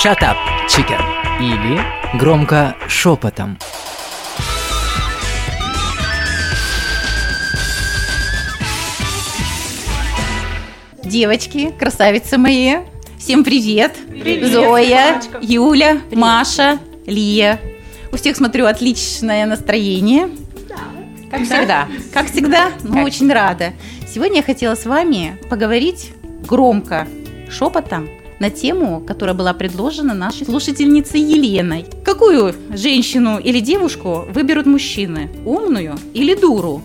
Shut up, chicken. Или громко шепотом. Девочки, красавицы мои, всем привет. Привет, Зоя, Машечка. Юля, Маша, Лия. У всех, смотрю, отличное настроение. Как всегда. Как всегда, мы очень рада. Сегодня я хотела с вами поговорить громко, шепотом на тему, которая была предложена нашей слушательницей Еленой. Какую женщину или девушку выберут мужчины? Умную или дуру?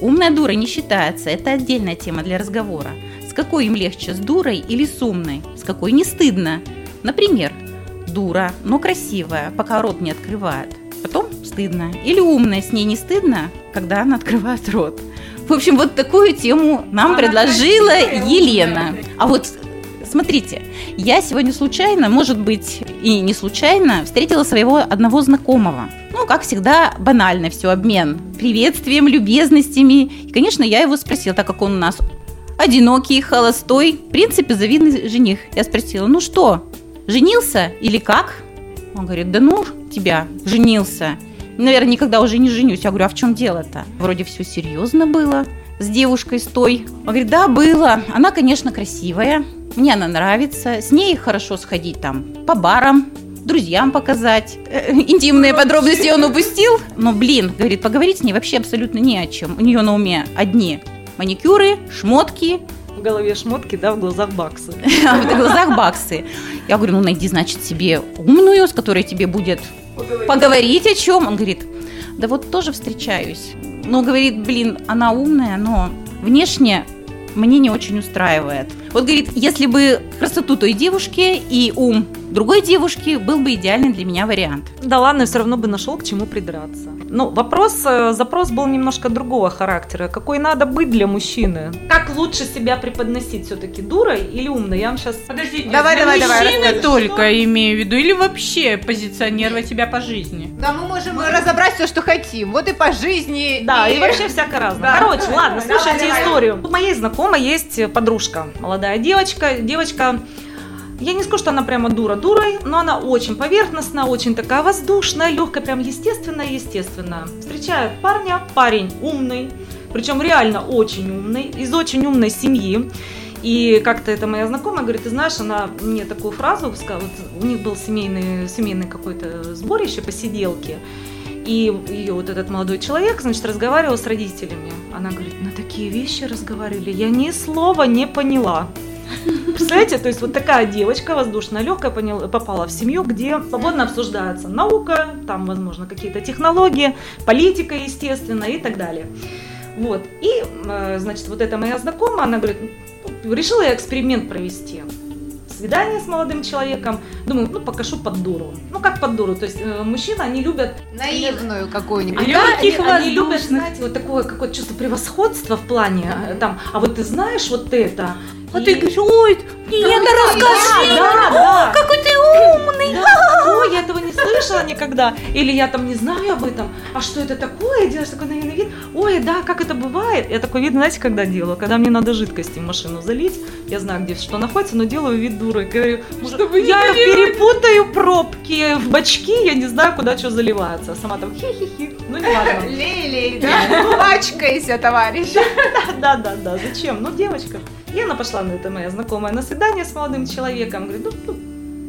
Умная дура не считается, это отдельная тема для разговора. С какой им легче, с дурой или с умной? С какой не стыдно? Например, дура, но красивая, пока рот не открывает. Потом стыдно. Или умная, с ней не стыдно, когда она открывает рот. В общем, вот такую тему нам Она предложила красивая, Елена. А вот смотрите, я сегодня случайно, может быть и не случайно, встретила своего одного знакомого. Ну, как всегда, банально все, обмен приветствием, любезностями. И, конечно, я его спросила, так как он у нас одинокий, холостой, в принципе, завидный жених. Я спросила, ну что, женился или как? Он говорит, да ну тебя, женился. Наверное, никогда уже не женюсь. Я говорю, а в чем дело-то? Вроде все серьезно было с девушкой с той. Он говорит, да, было. Она, конечно, красивая. Мне она нравится. С ней хорошо сходить там по барам, друзьям показать. Э, Интимные подробности он упустил. Но, блин, говорит, поговорить с ней вообще абсолютно не о чем. У нее на уме одни маникюры, шмотки, В голове шмотки, да, в глазах баксы. а в глазах баксы. Я говорю, ну найди, значит, себе умную, с которой тебе будет поговорить о чем. Он говорит, да вот тоже встречаюсь. Ну, говорит, блин, она умная, но внешне мне не очень устраивает. Вот говорит, если бы красоту той девушки и ум другой девушки был бы идеальный для меня вариант. Да ладно, все равно бы нашел к чему придраться. Ну, вопрос, э, запрос был немножко другого характера. Какой надо быть для мужчины? Как лучше себя преподносить все-таки, дурой или умной? Я вам сейчас... Подождите, Давай, давай, давай, мужчины только имею в виду или вообще позиционировать себя по жизни? Да, мы можем разобрать все, что хотим. Вот и по жизни. Да, и вообще всякое разное. Да. Короче, ладно, Давай, слушайте давай. историю. У моей знакомой есть подружка, молодая девочка. Девочка, я не скажу, что она прямо дура дурой, но она очень поверхностная, очень такая воздушная, легкая, прям естественная, естественная. Встречает парня, парень умный, причем реально очень умный, из очень умной семьи. И как-то это моя знакомая говорит, ты знаешь, она мне такую фразу сказала, вот у них был семейный, семейный какой-то сборище, посиделки, и ее вот этот молодой человек, значит, разговаривал с родителями. Она говорит, на такие вещи разговаривали, я ни слова не поняла. Представляете, то есть вот такая девочка воздушная, легкая поняла- попала в семью, где свободно обсуждается наука, там, возможно, какие-то технологии, политика, естественно, и так далее. Вот. И, э, значит, вот эта моя знакомая, она говорит, «Ну, решила я эксперимент провести. Свидание с молодым человеком. Думаю, ну, покажу под дуру. Ну, как под дуру. То есть э, мужчины, они любят Наивную какую-нибудь. а Лёгких они, они любят, знаете, вот такое какое-то чувство превосходства в плане э, там, а вот ты знаешь вот это. А И- ты говоришь, ой, нет, расскажи, Да, да, какой ты умный. да. Ой, я этого не слышала никогда. Или я там не знаю об этом. А что это такое? Делаешь такой наивный вид. Ой, да, как это бывает? Я такой вид, знаете, когда делаю? Когда мне надо жидкости в машину залить. Я знаю, где что находится, но делаю вид дуры. Говорю, Чтобы я перепутаю пробки в бачки, я не знаю, куда что заливается. А Сама там хи-хи-хи. Ну, не важно. Лей-лей, да? Пачкайся, товарищ. Да, да, да, зачем? Ну, девочка. И она пошла, ну, это моя знакомая, на свидание с молодым человеком. Говорит, ну, ну,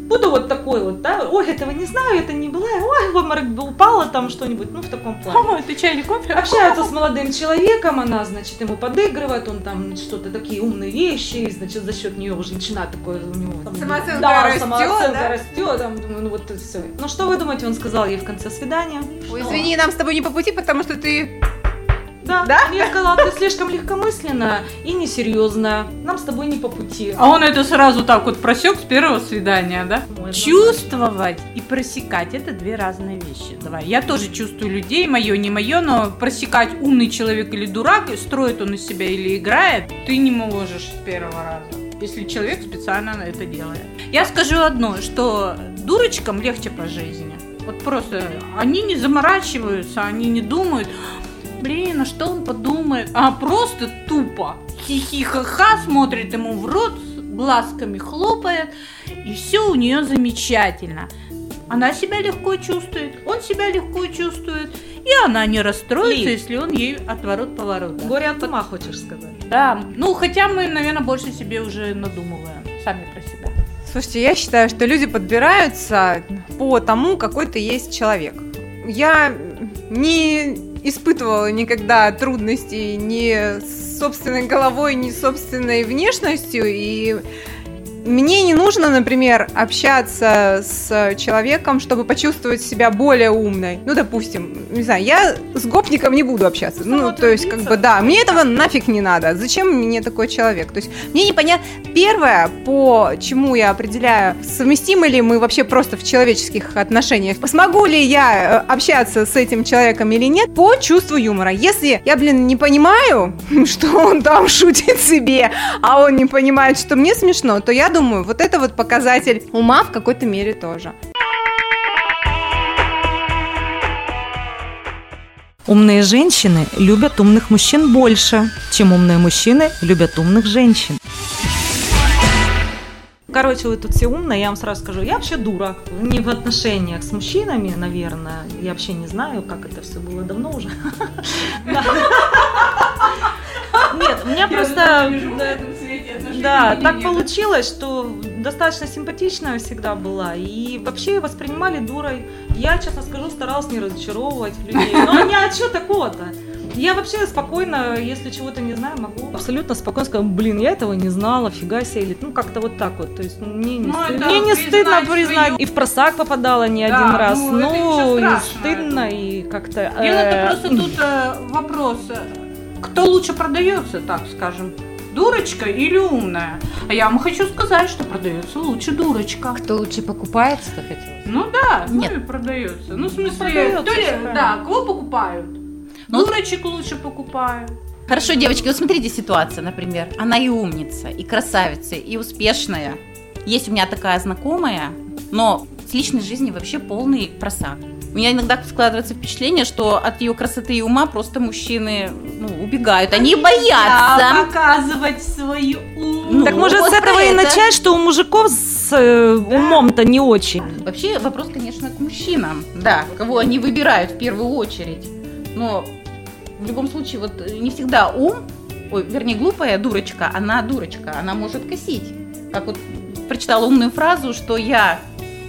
буду вот такой вот, да, ой, этого не знаю, это не была, ой, в обморок бы упала там что-нибудь, ну, в таком плане. Мама, ты чай или кофе? Общаются с молодым человеком, она, значит, ему подыгрывает, он там что-то такие умные вещи, и, значит, за счет нее уже начинает такое у него. там, Самооценка да, растет, самооценка да? растет, там, думаю, ну вот все. Ну что вы думаете, он сказал ей в конце свидания? Ой, извини, нам с тобой не по пути, потому что ты... Да, Да? сказал, ты слишком легкомысленная и несерьезная, нам с тобой не по пути. А он это сразу так вот просек с первого свидания, да? Ой, Чувствовать и просекать это две разные вещи. Давай. Я тоже чувствую людей, мое, не мое, но просекать умный человек или дурак, строит он из себя или играет, ты не можешь с первого раза. Если человек специально это делает. Я скажу одно, что дурочкам легче по жизни. Вот просто они не заморачиваются, они не думают, блин, а что он подумает? А просто тупо хихи-ха-ха смотрит ему в рот, глазками хлопает, и все у нее замечательно. Она себя легко чувствует, он себя легко чувствует, и она не расстроится, Ли. если он ей отворот-поворот. Горе от ума, хочешь сказать? Да, ну хотя мы, наверное, больше себе уже надумываем сами про себя. Слушайте, я считаю, что люди подбираются по тому, какой ты есть человек. Я не испытывала никогда трудностей ни с собственной головой, ни с собственной внешностью, и мне не нужно, например, общаться с человеком, чтобы почувствовать себя более умной. Ну, допустим, не знаю, я с гопником не буду общаться. Ну, то есть, как бы, да, мне этого нафиг не надо. Зачем мне такой человек? То есть, мне непонятно. Первое, по чему я определяю, совместимы ли мы вообще просто в человеческих отношениях, смогу ли я э, общаться с этим человеком или нет, по чувству юмора. Если я, блин, не понимаю, что он там шутит себе, а он не понимает, что мне смешно, то я думаю, вот это вот показатель ума в какой-то мере тоже. Умные женщины любят умных мужчин больше, чем умные мужчины любят умных женщин. Короче, вы тут все умные, я вам сразу скажу, я вообще дура. Не в отношениях с мужчинами, наверное. Я вообще не знаю, как это все было давно уже. Нет, у меня просто... Да, так получилось, что достаточно симпатичная всегда была. И вообще воспринимали дурой. Я, честно скажу, старалась не разочаровывать людей. Но не а что такого-то? Я вообще спокойно, если чего-то не знаю, могу абсолютно спокойно сказать, блин, я этого не знала, фига себе, или ну как-то вот так вот, то есть ну, мне не, Ну, стыд- мне не признать стыдно свою- признать, и в просак попадала не Да, один раз, ну, это ничего ну, и стыдно, это- и как-то... Дело-то э, просто тут э, вопрос, э, кто лучше продается, так скажем, дурочка или умная? А я вам хочу сказать, что продается лучше дурочка. Кто лучше покупается-то хотелось? Ну да, Нет. ну и продается. Ну, в смысле, Продается, то ли- да, кого покупают? Ну, Дурочек лучше покупают. Хорошо, девочки, вот смотрите ситуация, например. Она и умница, и красавица, и успешная. Есть у меня такая знакомая, но с личной жизни вообще полный просак. У меня иногда складывается впечатление, что от ее красоты и ума просто мужчины ну, убегают. Они боятся. показывать свою ум. Ну, так может вот с этого про и это. начать, что у мужиков с э, умом-то не очень. Вообще вопрос, конечно, к мужчинам, да, кого они выбирают в первую очередь. Но в любом случае, вот э, не всегда ум, ой, вернее, глупая дурочка, она дурочка, она может косить. Как вот прочитала умную фразу, что я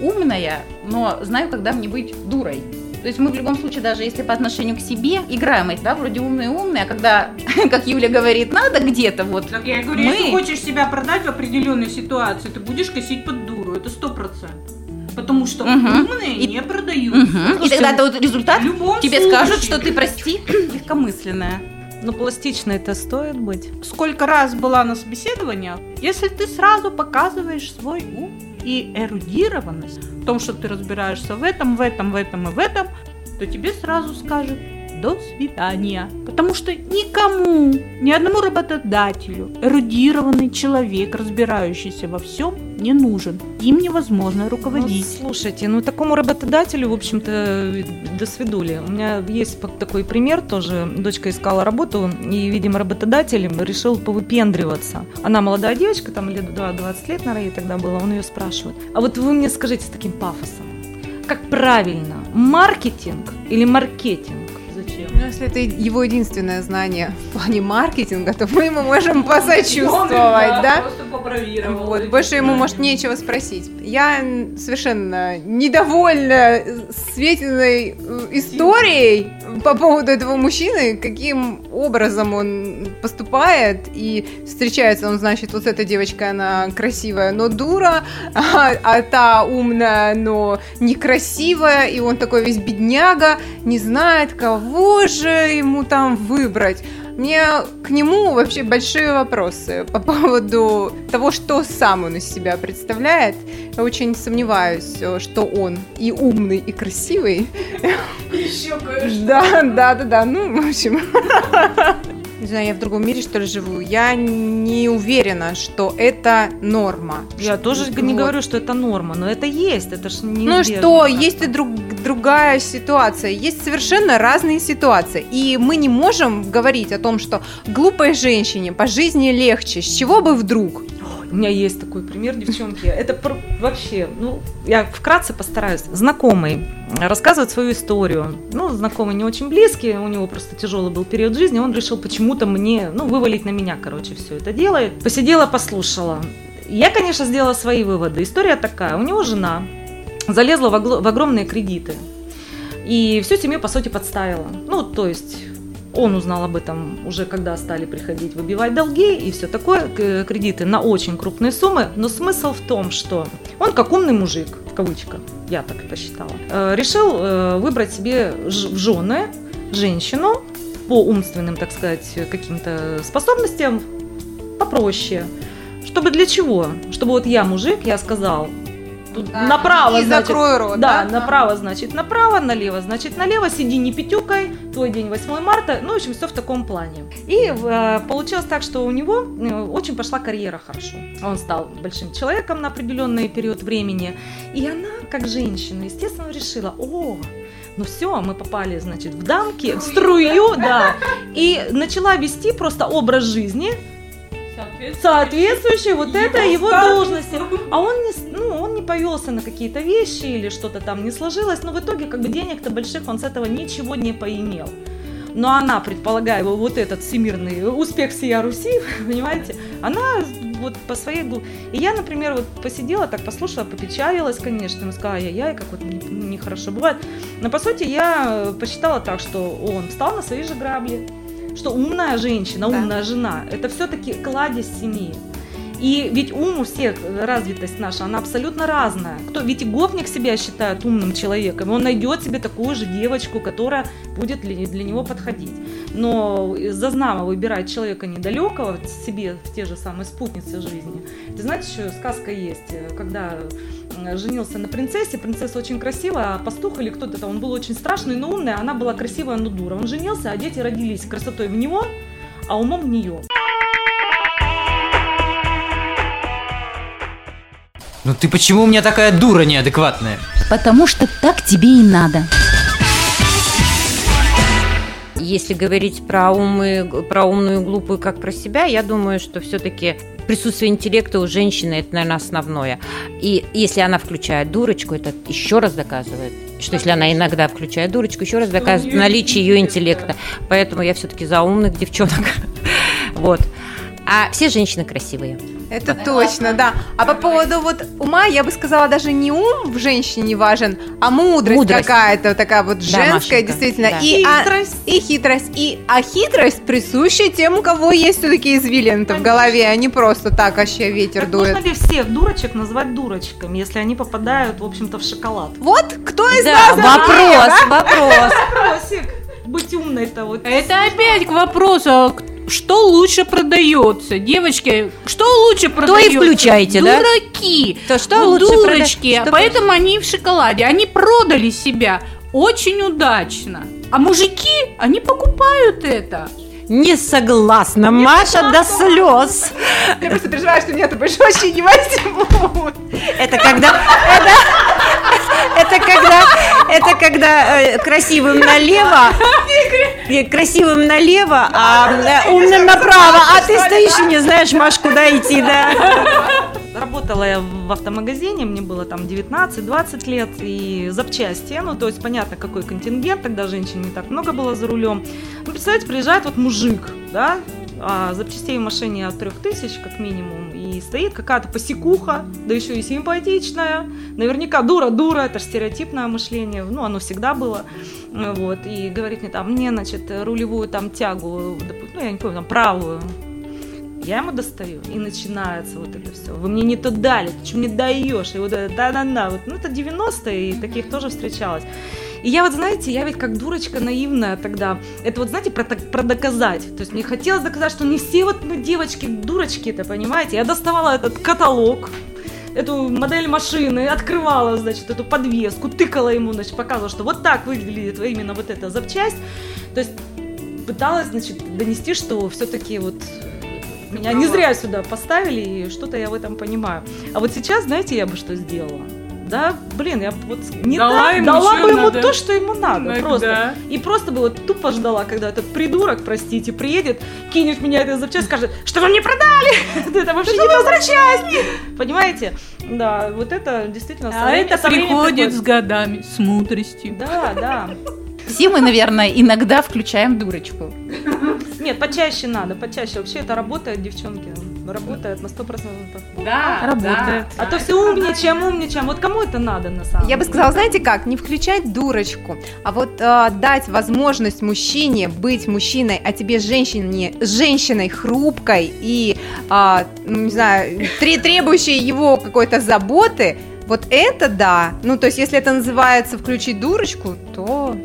умная, но знаю, когда мне быть дурой. То есть мы в любом случае, даже если по отношению к себе, играем эти, да, вроде умные-умные, а когда, как Юля говорит, надо где-то вот Так я говорю, Мы- если хочешь себя продать в определенной ситуации, ты будешь косить под дуру, это сто процентов. Потому что Мгм. умные И- не продаются. Мгм. И тогда вот результат в любом тебе случае. скажут, что ты, прости, легкомысленная. Ну, пластично это стоит быть. сколько раз была на собеседованиях, если ты сразу показываешь свой ум и эрудированность в том, что ты разбираешься в этом, в этом, в этом и в этом, то тебе сразу скажут до свидания. Потому что никому, ни одному работодателю эрудированный человек, разбирающийся во всем, не нужен. Им невозможно Ну, руководить. слушайте, ну такому работодателю, в общем-то, до свидули. У меня есть такой пример тоже. Дочка искала работу, и, видимо, работодатель решил повыпендриваться. Она молодая девочка, там лет да, 20 лет, наверное, ей тогда было. Он ее спрашивает. А вот вы мне скажите с таким пафосом, как правильно, маркетинг или маркетинг? Если это его единственное знание в плане маркетинга, то мы ему можем посочувствовать, да? Вот, больше ему, может, нечего спросить. Я совершенно недовольна Светиной э, историей по поводу этого мужчины, каким образом он поступает, и встречается он, значит, вот эта девочка, она красивая, но дура, а, а та умная, но некрасивая, и он такой весь бедняга, не знает, кого же ему там выбрать. Мне к нему вообще большие вопросы по поводу того, что сам он из себя представляет. Я очень сомневаюсь, э, что он и умный, и красивый. Да, да, да, да. Ну, в общем. Не знаю, я в другом мире, что ли, живу. Я не уверена, что это норма. Я тоже не Вот. говорю, что это норма, но это есть, это ж не Ну что, есть и друг- другая ситуация, есть совершенно разные ситуации, и мы не можем говорить о том, что глупой женщине по жизни легче, с чего бы вдруг? У меня есть такой пример, девчонки. Это про- вообще, ну, я вкратце постараюсь. Знакомый рассказывает свою историю. Ну, знакомый не очень близкий, у него просто тяжелый был период жизни, он решил почему-то мне, ну, вывалить на меня, короче, все это делает. Посидела, послушала. Я, конечно, сделала свои выводы. История такая. У него жена залезла в, огло- в огромные кредиты. И всю семью, по сути, подставила. Ну, то есть он узнал об этом уже, когда стали приходить выбивать долги и все такое, кредиты на очень крупные суммы. Но смысл в том, что он как умный мужик, в кавычках, я так это считала, э, решил э, выбрать себе в жены женщину по умственным, так сказать, каким-то способностям попроще. Чтобы для чего? Чтобы вот я мужик, я сказал, тут направо, И значит, закрой рот, да, да? направо значит направо, налево значит налево, сиди не пятюкой, твой день 8 марта, ну, в общем, все в таком плане. И э, получилось так, что у него э, очень пошла карьера хорошо. Он стал большим человеком на определенный период времени, и она, как женщина, естественно, решила, о, ну все, мы попали, значит, в дамки, в струю, да, и начала вести просто образ жизни, соответствующий вот это его должности. А он не, ну, он не повелся на какие-то вещи или что-то там не сложилось, но в итоге как бы денег-то больших он с этого ничего не поимел. Но она, предполагая его вот этот всемирный успех всея Руси, понимаете, она вот по своей... глу- И я, например, вот посидела, так послушала, попечалилась, конечно, и сказала, я-яй, как вот не- нехорошо бывает. Но, по сути, я э, посчитала так, что он встал на свои же грабли, что умная женщина, Да. умная жена, это все-таки кладезь семьи. И ведь ум у всех, э, развитость наша, она абсолютно разная. Кто, ведь и гопник себя считает умным человеком, он найдет себе такую же девочку, которая будет для, него подходить. Но за знамо выбирать человека недалекого себе в те же самые спутницы жизни. Ты знаешь, еще сказка есть, э, когда женился на принцессе, принцесса очень красивая, а пастух или кто-то там, он был очень страшный, но умный, она была красивая, но дура. Он женился, а дети родились красотой в него, а умом в нее. Ну ты почему у меня такая дура неадекватная? Потому что так тебе и надо. Если говорить про, умы, про умную и глупую как про себя, я думаю, что все-таки присутствие интеллекта у женщины это, наверное, основное. И если она включает дурочку, это еще раз доказывает, что если она иногда включает дурочку, еще раз доказывает наличие ее интеллекта. Поэтому я все-таки за умных девчонок. Вот. А все женщины красивые. Это точно, да. А по поводу вот ума, я бы сказала, даже не ум в женщине важен, а мудрость, Мудрость. какая-то такая вот женская, Машенька, действительно. да. И, а- Хитрость. и хитрость. И, а хитрость присуща тем, у кого есть все-таки извилин в голове, а не просто так вообще ветер Так дует. можно ли всех дурочек назвать дурочками, если они попадают, в общем-то, в шоколад? Вот кто из Да, нас вопрос, вопрос. Вопросик. Быть умной-то вот. Это опять к вопросу, а что лучше продается? Девочки, что лучше То продается? и включайте, да? Дураки. То что Вот лучше дурочки. прода- что Поэтому они в шоколаде. Они продали себя очень удачно. А мужики, они покупают это. Не согласна, Маша до слез. Я просто переживаю, что меня-то больше вообще не возьмут. Это когда... Это, это когда... Это когда э, красивым налево... э, Красивым налево, а э, умным направо. А ты стоишь и не знаешь, Маш, куда идти, да? Работала я в автомагазине, мне было там 19-20 лет, и запчасти, ну, то есть понятно, какой контингент, тогда женщин не так много было за рулем. Ну, представляете, приезжает вот мужик, да, а запчастей в машине от 3000 как минимум, и стоит какая-то посекуха, да еще и симпатичная, наверняка дура-дура, это же стереотипное мышление, ну, оно всегда было, вот, и говорит мне там, мне, значит, рулевую там тягу, ну, я не помню, там правую, я ему достаю, и начинается вот это все. Вы мне не то дали, ты что мне даешь? И вот это да-да-да. Вот, ну, это 90-е, и таких тоже встречалось. И я вот, знаете, я ведь как дурочка наивная тогда, это вот, знаете, про, про доказать. То есть мне хотелось доказать, что не все вот мы девочки дурочки это понимаете? Я доставала этот каталог, эту модель машины, открывала, значит, эту подвеску, тыкала ему, значит, показывала, что вот так выглядит именно вот эта запчасть. То есть пыталась, значит, донести, что все-таки вот меня не зря сюда поставили, и что-то я в этом понимаю. А вот сейчас, знаете, я бы что сделала? Да, блин, я вот не Дала так, ему, дала бы ему надо. то, что ему надо, Ну, просто. да. И просто бы вот тупо ждала, когда этот придурок, простите, приедет, кинет меня этой запчасть, скажет, что вы мне продали, это вообще не запчасть, понимаете? Да, вот это действительно А это со временем приходит с годами, с мудростью. Да, да. Все мы, наверное, иногда включаем дурочку. Нет, почаще надо, почаще. Вообще это работает, девчонки. Работает на 100%. Да, Работает. А то все умничаем, умничаем. Вот кому это надо на самом Я бы сказала, знаете как, не включать дурочку, а вот э, дать возможность мужчине быть мужчиной, а тебе женщине, женщиной хрупкой и, ну, не знаю, тре- требующей его какой-то заботы, вот это да. Ну, то есть, если это называется включить дурочку, то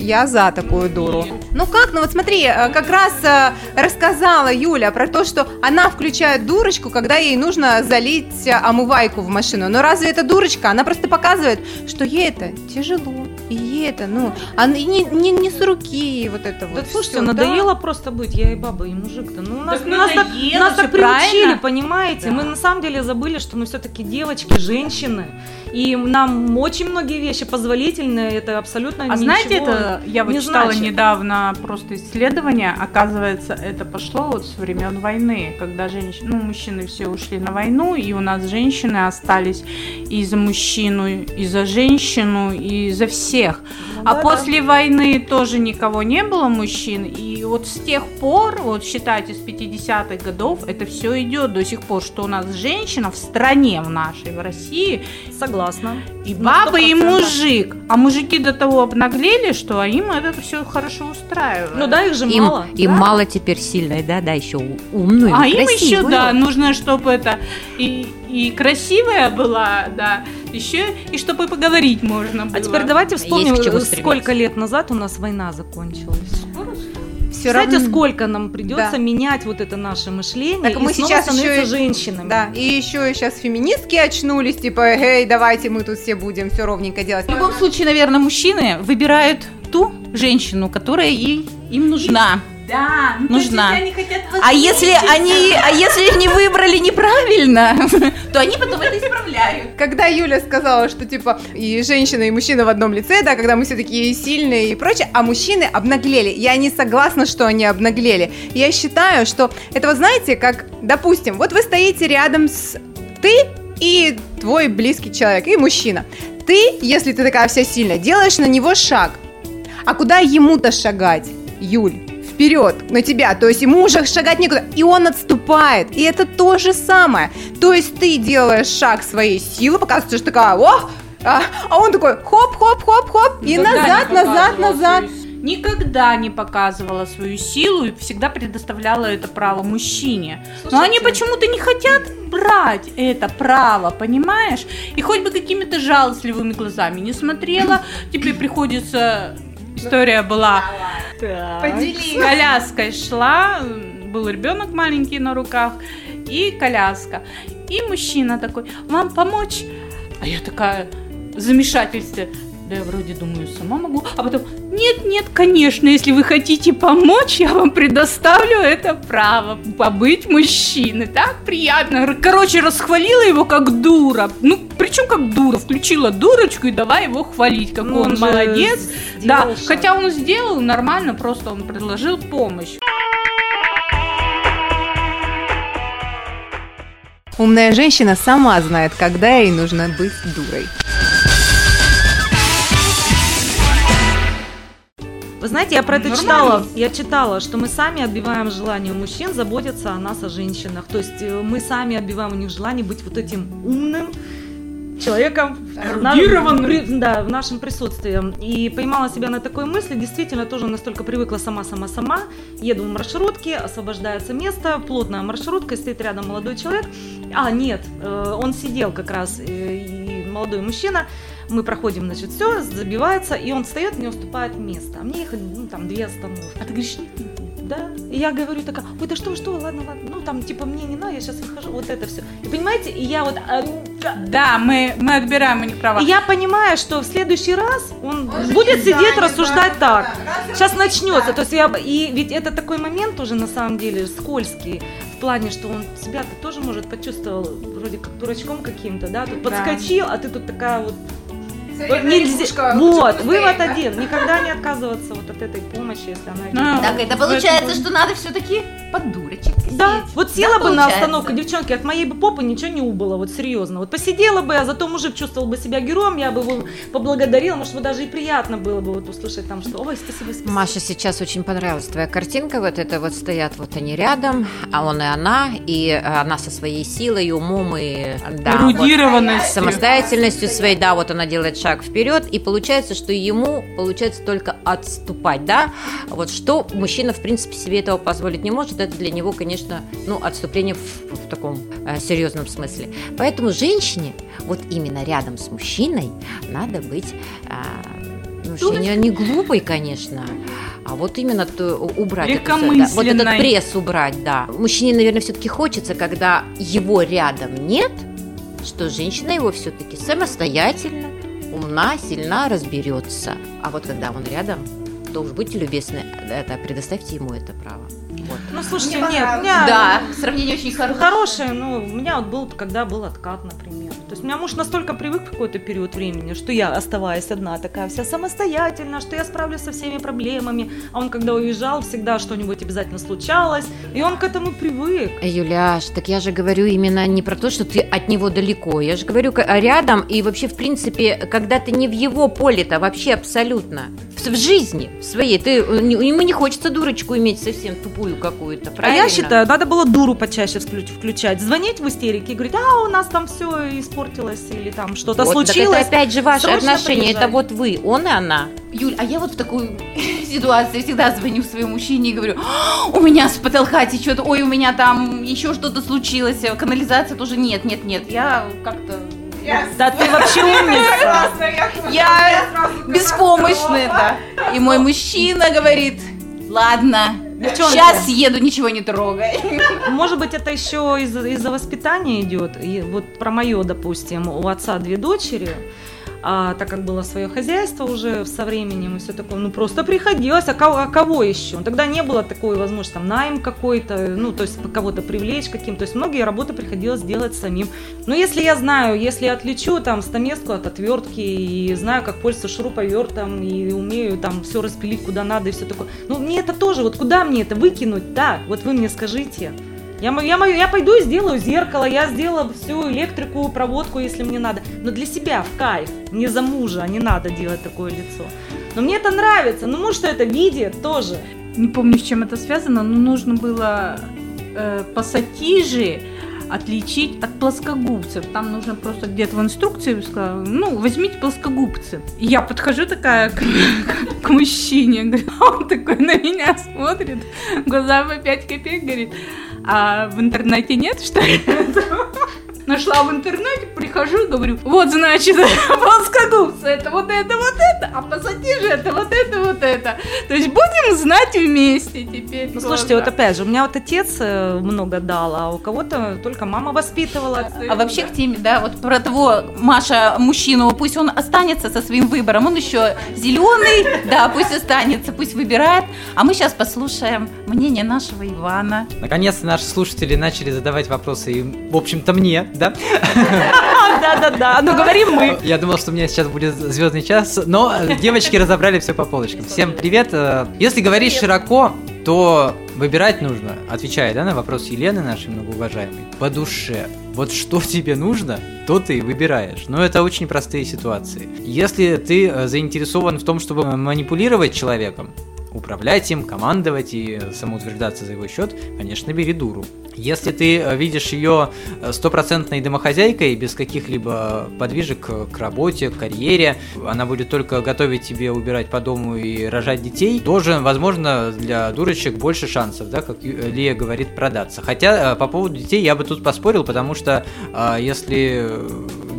я за такую дуру. Ну как, ну вот смотри, э, как раз э, рассказала Юля про то, что она включает дурочку, когда ей нужно залить э, омывайку в машину. Но разве это дурочка? Она просто показывает, что ей это тяжело. И ей это, ну, а не, не, не с руки вот это вот. Да слушайте, надоело просто быть, я и баба, и мужик-то. Ну, нас, Так нас так, нас так приучили, правильно? понимаете? Да. Мы на самом деле забыли, что мы все-таки девочки, женщины. И нам очень многие вещи позволительны, это абсолютно А знаете, это я вот не читала значит. недавно просто исследование, оказывается, это пошло вот с времен войны, когда женщины, ну, мужчины все ушли на войну, и у нас женщины остались и за мужчину, и за женщину, и за всех. Ну а да, после войны тоже никого не было мужчин, и вот с тех пор, вот считайте, с 50-х годов, это все идет до сих пор, что у нас женщина в стране, в нашей, в России, Согласна. и баба, и 100%. мужик. А мужики до того обнаглели, что им это все хорошо устраивает. Ну да, их же Им, мало. им да. мало теперь сильной, да, да, еще умную, а им еще, красивую. да, нужно, чтобы это и, и красивая была, да, еще и чтобы поговорить можно было. А теперь давайте вспомним, э, сколько лет назад у нас война закончилась. Все Знаете, равно... сколько нам придется Да. менять вот это наше мышление Так и мы снова сейчас становиться еще и- женщинами. Да, и еще сейчас феминистки очнулись, типа, эй, давайте мы тут все будем все ровненько делать. В любом случае, наверное, мужчины выбирают ту женщину, которая ей, им нужна. Да, ну, есть, Нужна. если они хотят А если они, а если они выбрали неправильно, то они потом это исправляют. Когда Юля сказала, что типа и женщина, и мужчина в одном лице, да, когда мы все такие сильные и прочее, а мужчины обнаглели. Я не согласна, что они обнаглели. Я считаю, что это вот знаете, как, допустим, вот вы стоите рядом с ты и твой близкий человек, и мужчина. Ты, если ты такая вся сильная, делаешь на него шаг. А куда ему-то шагать, Юль? Вперед, на тебя. То есть ему уже шагать некуда. И он отступает. И это то же самое. То есть ты делаешь шаг своей силы, показываешь, что такая, ох, а, а он такой хоп-хоп-хоп-хоп, и назад, назад, назад. Никогда не показывала свою силу и всегда предоставляла это право мужчине. Но они почему-то не хотят брать это право, понимаешь? И хоть бы какими-то жалостливыми глазами не смотрела, тебе приходится... История была с коляской шла, был ребенок маленький на руках, и коляска. И мужчина такой, вам помочь? А я такая, замешательстве. Да я вроде думаю, сама могу. А потом, нет, нет, конечно, если вы хотите помочь, я вам предоставлю это право побыть мужчиной. Так приятно. Короче, расхвалила его как дура. Ну, причем как дура. Включила дурочку и давай его хвалить, какой Ну, он, же молодец. Да, шаг. хотя он сделал нормально, просто он предложил помощь. Умная женщина сама знает, когда ей нужно быть дурой. Вы знаете, я про это Нормально. читала. Я читала, что мы сами отбиваем желание у мужчин заботиться о нас, о женщинах. То есть э, мы сами отбиваем у них желание быть вот этим умным человеком Эрудированным. да, в нашем присутствии. И поймала себя на такой мысли, действительно тоже настолько привыкла сама-сама-сама. Еду в маршрутке, освобождается место, плотная маршрутка, стоит рядом молодой человек. А, нет, э, он сидел как раз, э, молодой мужчина. Мы проходим, значит, все, забивается, и он встает, мне уступает место. А мне ехать, ну, там, две остановки. А ты говоришь, нет, нет, нет. Да. И я говорю такая, ой, да что, что, ладно, ладно, ну там типа мне не надо, я сейчас выхожу, вот это все. И понимаете, и я вот, а, да. Да, мы, мы отбираем у них права. и я понимаю, что в следующий раз он, будет сидеть, рассуждать так. Сейчас начнется, то есть я, и ведь это такой момент уже на самом деле скользкий. В плане, что он себя -то тоже, может, почувствовал вроде как дурачком каким-то, да, тут подскочил, а ты тут такая вот вот нельзя- Вот, вывод один. Никогда не отказываться вот от этой помощи, если она идет. Ну, Так это получается, что надо все-таки под дурочек Да, вот села Да, бы на получается. остановку, девчонки, от моей бы попы ничего не убыло, вот серьезно. Вот посидела бы, а зато мужик чувствовал бы себя героем, я бы его поблагодарила, может, бы даже и приятно было бы вот услышать там, что ой, спасибо, спасибо. Маша, сейчас очень понравилась твоя картинка. Вот это вот стоят вот они рядом, а он и она, и она со своей силой, и умом, и да, вот самостоятельностью своей, да, вот она делает шаг вперед, и получается, что ему получается только отступать, да. Вот что мужчина, в принципе, себе этого позволить не может, это для него, конечно, ну, отступление в, в таком э, серьезном смысле. Поэтому женщине, вот именно рядом с мужчиной, надо быть а, ну, не, не глупой, конечно, а вот именно то, убрать всё, да, вот этот пресс убрать, да. Мужчине, наверное, все-таки хочется, когда его рядом нет, что женщина его все-таки самостоятельно, умна, сильна, разберется. А вот когда он рядом, то уж будьте любезны, это предоставьте ему это право. Вот. Ну, слушайте, нет, у меня... Да, сравнение очень хорошее. Хорошее, ну, у меня вот был, когда был откат, например. То есть у меня муж настолько привык в какой-то период времени, что я, оставаясь одна, такая вся самостоятельная, что я справлюсь со всеми проблемами. А он, когда уезжал, всегда что-нибудь обязательно случалось. И он к этому привык. Юляш, так я же говорю именно не про то, что ты от него далеко. Я же говорю рядом и вообще, в принципе, когда ты не в его поле-то вообще абсолютно. В, жизни в своей. Ты, э, ему не хочется дурочку иметь совсем тупую какую-то, А правильно? я считаю, надо было дуру почаще вклю- включать, звонить в истерике и говорить, а у нас там все испортилось или там что-то Вот, так случилось. это опять же ваши Срочно отношения. Это вот вы, он и она. Юль, а я вот в такую ситуацию всегда звоню своему мужчине и говорю, «А, у меня с потолка течет, ой, у меня там еще что-то случилось, канализация тоже нет, нет, нет, я как-то Да ты вообще умница. Я беспомощная, да. И мой мужчина говорит, ладно, Девчонки. сейчас еду, ничего не трогай. Может быть, это еще из-за из-за воспитания идет. И вот про мое, допустим, у отца две дочери. А так как было свое хозяйство уже со временем и все такое, ну просто приходилось, а кого, а кого еще? Тогда не было такой возможности, там найм какой-то, ну то есть кого-то привлечь каким, то есть многие работы приходилось делать самим. Но если я знаю, если я отличу там стамеску от отвертки и знаю, как пользоваться шуруповертом и умею там все распилить куда надо и все такое, ну мне это тоже, вот куда мне это выкинуть так? Вот вы мне скажите. Я, я, я пойду и сделаю зеркало, я сделаю всю электрику, проводку, если мне надо. Но для себя, в кайф, не за мужа, не надо делать такое лицо. Но мне это нравится, ну муж что это видит тоже. Не помню, с чем это связано, но нужно было э, пассатижи отличить от плоскогубцев. Там нужно просто где-то в инструкции сказала, ну, возьмите плоскогубцы. И я подхожу такая к, к мужчине, он такой на меня смотрит, глаза по 5 копеек, говорит, а в интернете нет, что ли? Нашла в интернете, прихожу, говорю, вот, значит, плоскогубцы, это вот это, вот это, а пассатижи это вот это, вот это. То есть будем знать вместе теперь. Ну, слушайте, вот опять же, у меня вот отец э, много дал, а у кого-то только мама воспитывала. А вообще к теме, да, вот про того Маша мужчину, пусть он останется со своим выбором, он еще зеленый, да, пусть останется, пусть выбирает. А мы сейчас послушаем мнение нашего Ивана. Наконец-то наши слушатели начали задавать вопросы, и, в общем-то, мне, да? Да-да-да, ну говорим мы. Я думал, что у меня сейчас будет звездный час, но э, девочки разобрали все по полочкам. Всем привет. Э, Если говорить широко, то выбирать нужно, отвечая да, на вопрос Елены, нашей многоуважаемой, по душе. Вот что тебе нужно, то ты выбираешь. Но это очень простые ситуации. Если ты э, заинтересован в том, чтобы манипулировать человеком, управлять им, командовать и самоутверждаться за его счет, конечно, бери дуру. Если ты э, видишь ее э, стопроцентной домохозяйкой, без каких-либо подвижек к работе, к карьере, она будет только готовить тебе убирать по дому и рожать детей, тоже, возможно, для дурочек больше шансов, да, как э, Лия говорит, продаться. Хотя по поводу детей я бы тут поспорил, потому что если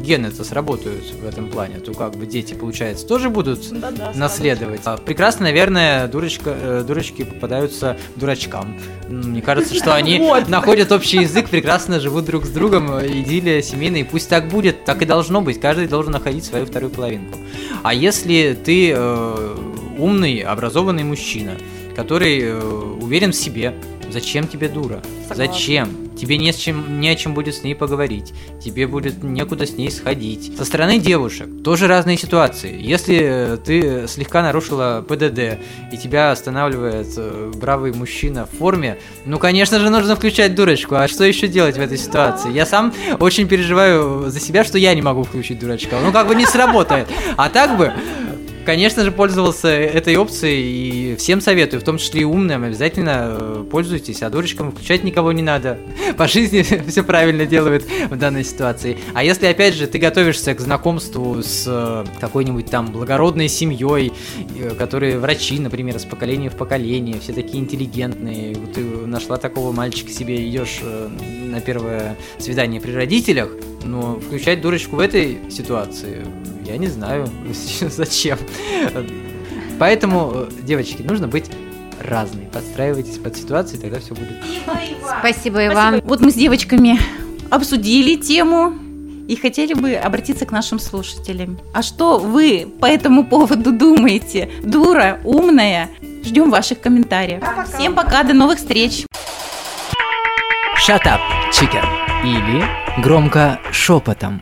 гены-то сработают в этом плане, то как бы дети, получается, тоже будут Да-да, наследовать. А, Прекрасно, наверное, дурочка, э, дурочки попадаются дурачкам. Мне кажется, что они Вот. находят общий язык, прекрасно живут друг с другом, э, идиллия семейная, и пусть так будет, так и должно быть, каждый должен находить свою вторую половинку. А если ты э, умный, образованный мужчина, который э, уверен в себе, Зачем тебе дура? Согласна. Зачем? Тебе не, с чем, не о чем будет с ней поговорить. Тебе будет некуда с ней сходить. Со стороны девушек тоже разные ситуации. Если э, ты слегка нарушила ПДД, и тебя останавливает э, бравый мужчина в форме, ну, конечно же, нужно включать дурочку. А что еще делать в этой ситуации? Я сам очень переживаю за себя, что я не могу включить дурачка. Ну, как бы не сработает. А так бы, Конечно же, пользовался этой опцией и всем советую, в том числе и умным, обязательно э, пользуйтесь, а дурочкам включать никого не надо. По жизни все правильно делают в данной ситуации. А если, опять же, ты готовишься к знакомству с э, какой-нибудь там благородной семьей, э, которые врачи, например, с поколения в поколение, все такие интеллигентные, ты нашла такого мальчика себе, идешь на первое свидание при родителях, но включать дурочку в этой ситуации, я не знаю, зачем. Поэтому, э, девочки, нужно быть разной. Подстраивайтесь под ситуацию, и тогда все будет. Спасибо и вам. Вот мы с девочками обсудили тему и хотели бы обратиться к нашим слушателям. А что вы по этому поводу думаете? Дура, умная? Ждем ваших комментариев. Всем пока, до новых встреч. Shut up, chicken. Или громко шепотом.